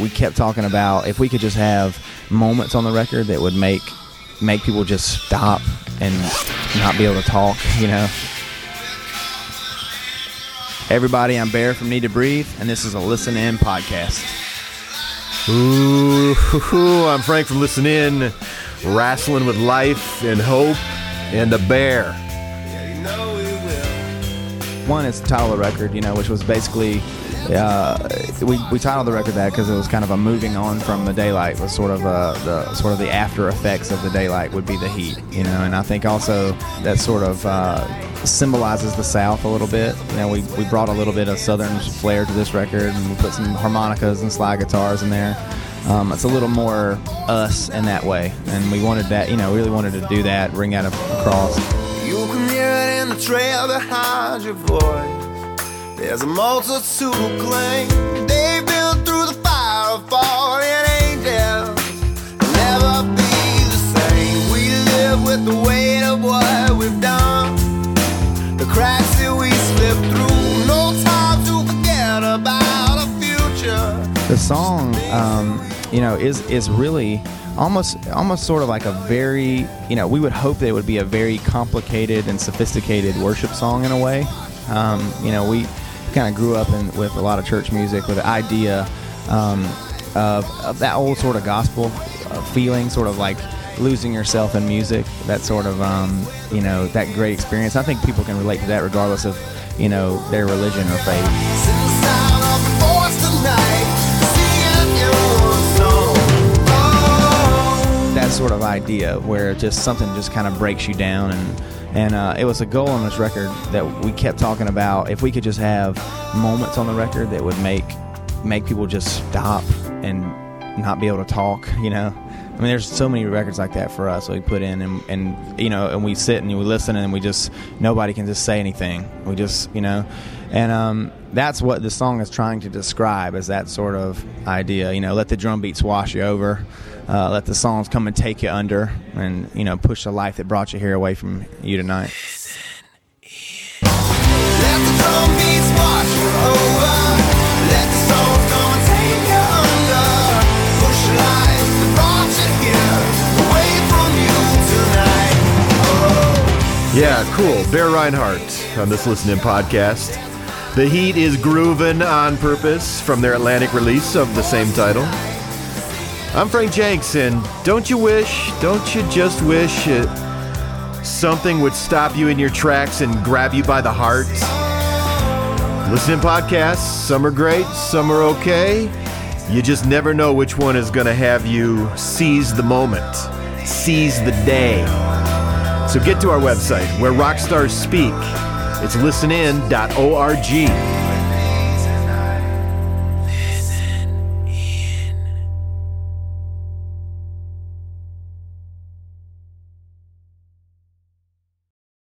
we kept talking about if we could just have moments on the record that would make make people just stop and not be able to talk, you know. Everybody, I'm Bear from Need to Breathe, and this is a Listen In podcast. Ooh, I'm Frank from Listen In, wrestling with life and hope and a bear. One is title of the record, you know, which was basically uh, we, we titled the record that because it was kind of a moving on from the daylight was sort of uh, the sort of the after effects of the daylight would be the heat you know and I think also that sort of uh, symbolizes the South a little bit. You know we, we brought a little bit of southern flair to this record and we put some harmonicas and slide guitars in there. Um, it's a little more us in that way and we wanted that you know really wanted to do that bring that across you can hear it in the trail behind your voice there's a multitude who claim they built through the fire of angels. Never be the same. We live with the weight of what we've done. The cracks that we slip through. No time to forget about future. The song, um, you know, is is really almost almost sort of like a very you know we would hope that it would be a very complicated and sophisticated worship song in a way um, you know we kind of grew up in, with a lot of church music with the idea um, of, of, that old sort of gospel uh, feeling, sort of like losing yourself in music, that sort of, um, you know, that great experience. I think people can relate to that regardless of, you know, their religion or faith. Idea where just something just kind of breaks you down and and uh, it was a goal on this record that we kept talking about. If we could just have moments on the record that would make make people just stop and not be able to talk, you know. I mean, there's so many records like that for us. we put in and, and you know, and we sit and we listen and we just nobody can just say anything. We just you know, and um, that's what the song is trying to describe is that sort of idea. You know, let the drum beats wash you over uh, let the songs come and take you under and you know push the life that brought you here away from you tonight Yeah, cool. Bear Rinehart on this Listen In podcast. The Heat is grooving on purpose from their Atlantic release of the same title. I'm Frank Jenks, and don't you wish, don't you just wish it, something would stop you in your tracks and grab you by the heart? Listen In podcasts, some are great, some are okay. You just never know which one is going to have you seize the moment, seize the day. So get to our website where rock stars speak. It's listenin.org.